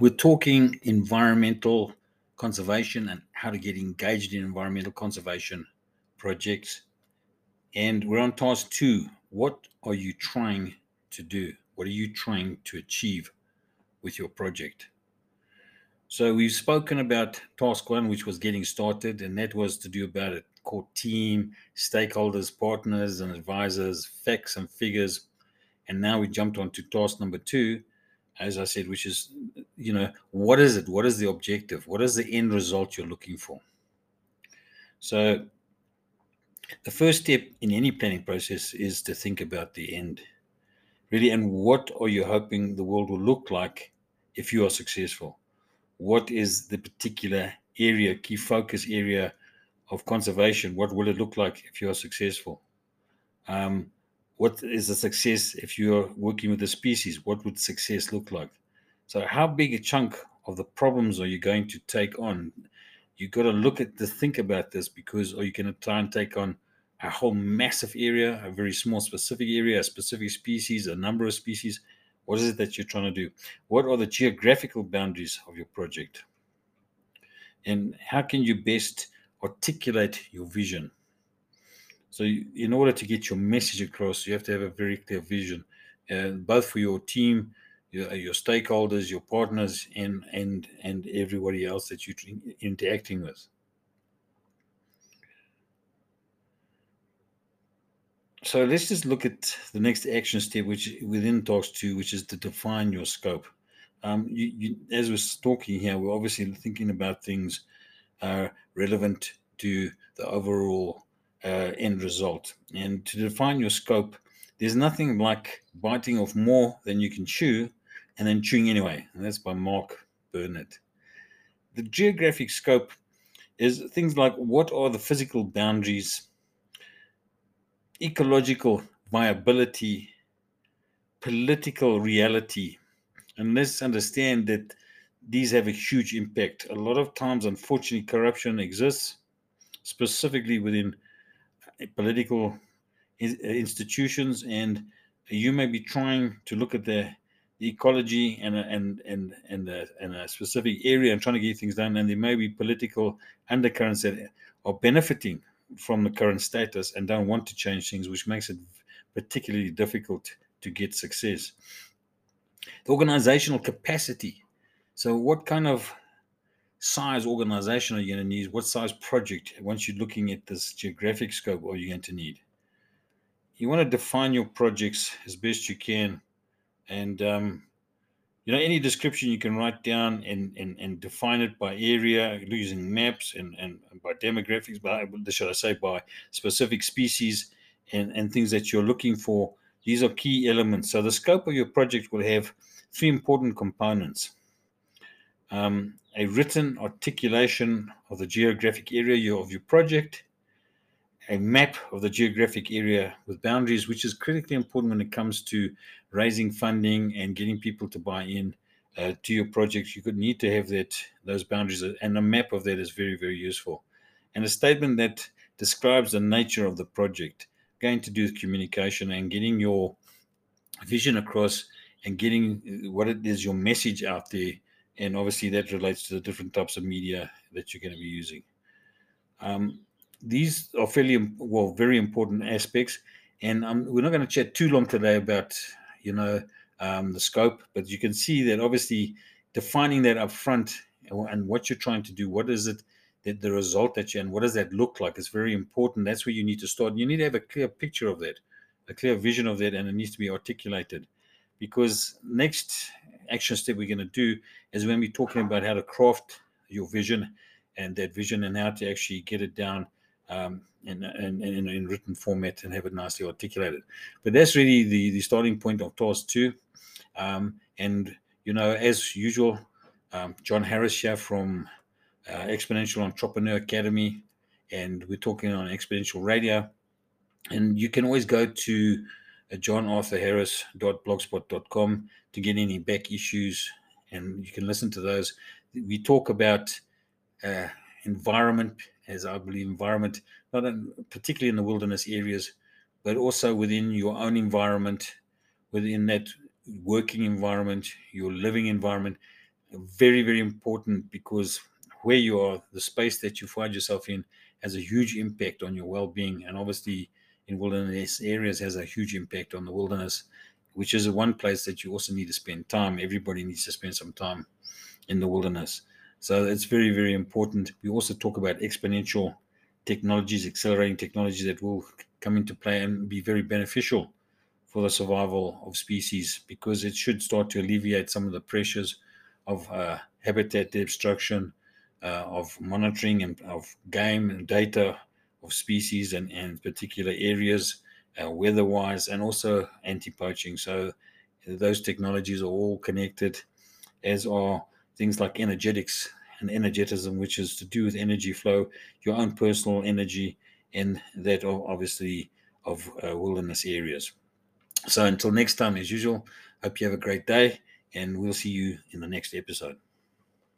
we're talking environmental conservation and how to get engaged in environmental conservation projects. And we're on task two. What are you trying to do? What are you trying to achieve with your project? So we've spoken about task one, which was getting started, and that was to do about a core team, stakeholders, partners, and advisors, facts and figures. And now we jumped on to task number two, as I said, which is, you know, what is it? What is the objective? What is the end result you're looking for? So the first step in any planning process is to think about the end, really, and what are you hoping the world will look like if you are successful? What is the particular area, key focus area of conservation? What will it look like if you are successful? Um, what is a success if you're working with a species? What would success look like? So, how big a chunk of the problems are you going to take on? You've got to look at to think about this because are you going to try and take on a whole massive area, a very small specific area, a specific species, a number of species? What is it that you're trying to do? What are the geographical boundaries of your project? And how can you best articulate your vision? So, in order to get your message across, you have to have a very clear vision, uh, both for your team, your, your stakeholders, your partners, and and and everybody else that you're interacting with. So let's just look at the next action step, which within talks two, which is to define your scope. Um, you, you, as we're talking here, we're obviously thinking about things uh, relevant to the overall uh, end result. And to define your scope, there's nothing like biting off more than you can chew and then chewing anyway. And that's by Mark Burnett. The geographic scope is things like what are the physical boundaries, ecological viability, political reality. And let's understand that these have a huge impact. A lot of times, unfortunately, corruption exists, specifically within political uh, institutions, and you may be trying to look at the, the ecology and uh, and and and a, and a specific area and trying to get things done, and there may be political undercurrents that are benefiting from the current status and don't want to change things, which makes it particularly difficult to get success. The organizational capacity. So, what kind of size organization are you going to need? What size project, once you're looking at this geographic scope, are you going to need? You want to define your projects as best you can. And, um, you know, any description you can write down and, and, and define it by area using maps and, and by demographics, by, should I say, by specific species and, and things that you're looking for. These are key elements. So the scope of your project will have three important components. Um, a written articulation of the geographic area of your project, a map of the geographic area with boundaries, which is critically important when it comes to raising funding and getting people to buy in uh, to your project. You could need to have that those boundaries, and a map of that is very very useful. And a statement that describes the nature of the project, going to do with communication and getting your vision across and getting uh, what it is your message out there and obviously that relates to the different types of media that you're going to be using. Um, these are fairly well, very important aspects, and um, we're not going to chat too long today about you know um, the scope, but you can see that obviously defining that up front and what you're trying to do, what is it that the result that you and what does that look like is very important. That's where you need to start. You need to have a clear picture of that, a clear vision of that, and it needs to be articulated because next action step we're going to do is when we're talking about how to craft your vision and that vision and how to actually get it down um, in, in, in, in, written format and have it nicely articulated. But that's really the, the starting point of task two. Um, and, you know, as usual, um, John Harris here from uh, Exponential Entrepreneur Academy, and we're talking on Exponential Radio. And you can always go to at johnarthurharris.blogspot.com to get any back issues, and you can listen to those. We talk about uh, environment, as I believe environment, not in, particularly in the wilderness areas, but also within your own environment, within that working environment, your living environment. very, very important because where you are, the space that you find yourself in has a huge impact on your well being. And obviously, in wilderness areas, has a huge impact on the wilderness, which is one place that you also need to spend time. Everybody needs to spend some time in the wilderness. So it's very, very important. We also talk about exponential technologies, accelerating technologies that will come into play and be very beneficial for the survival of species because it should start to alleviate some of the pressures of uh, habitat destruction, uh, of monitoring and of game and data of species and, and particular areas, uh, weather-wise, and also anti-poaching. So those technologies are all connected, as are things like energetics and energetism, which is to do with energy flow, your own personal energy, and that of obviously of uh, wilderness areas. So until next time, as usual, hope you have a great day, and we'll see you in the next episode.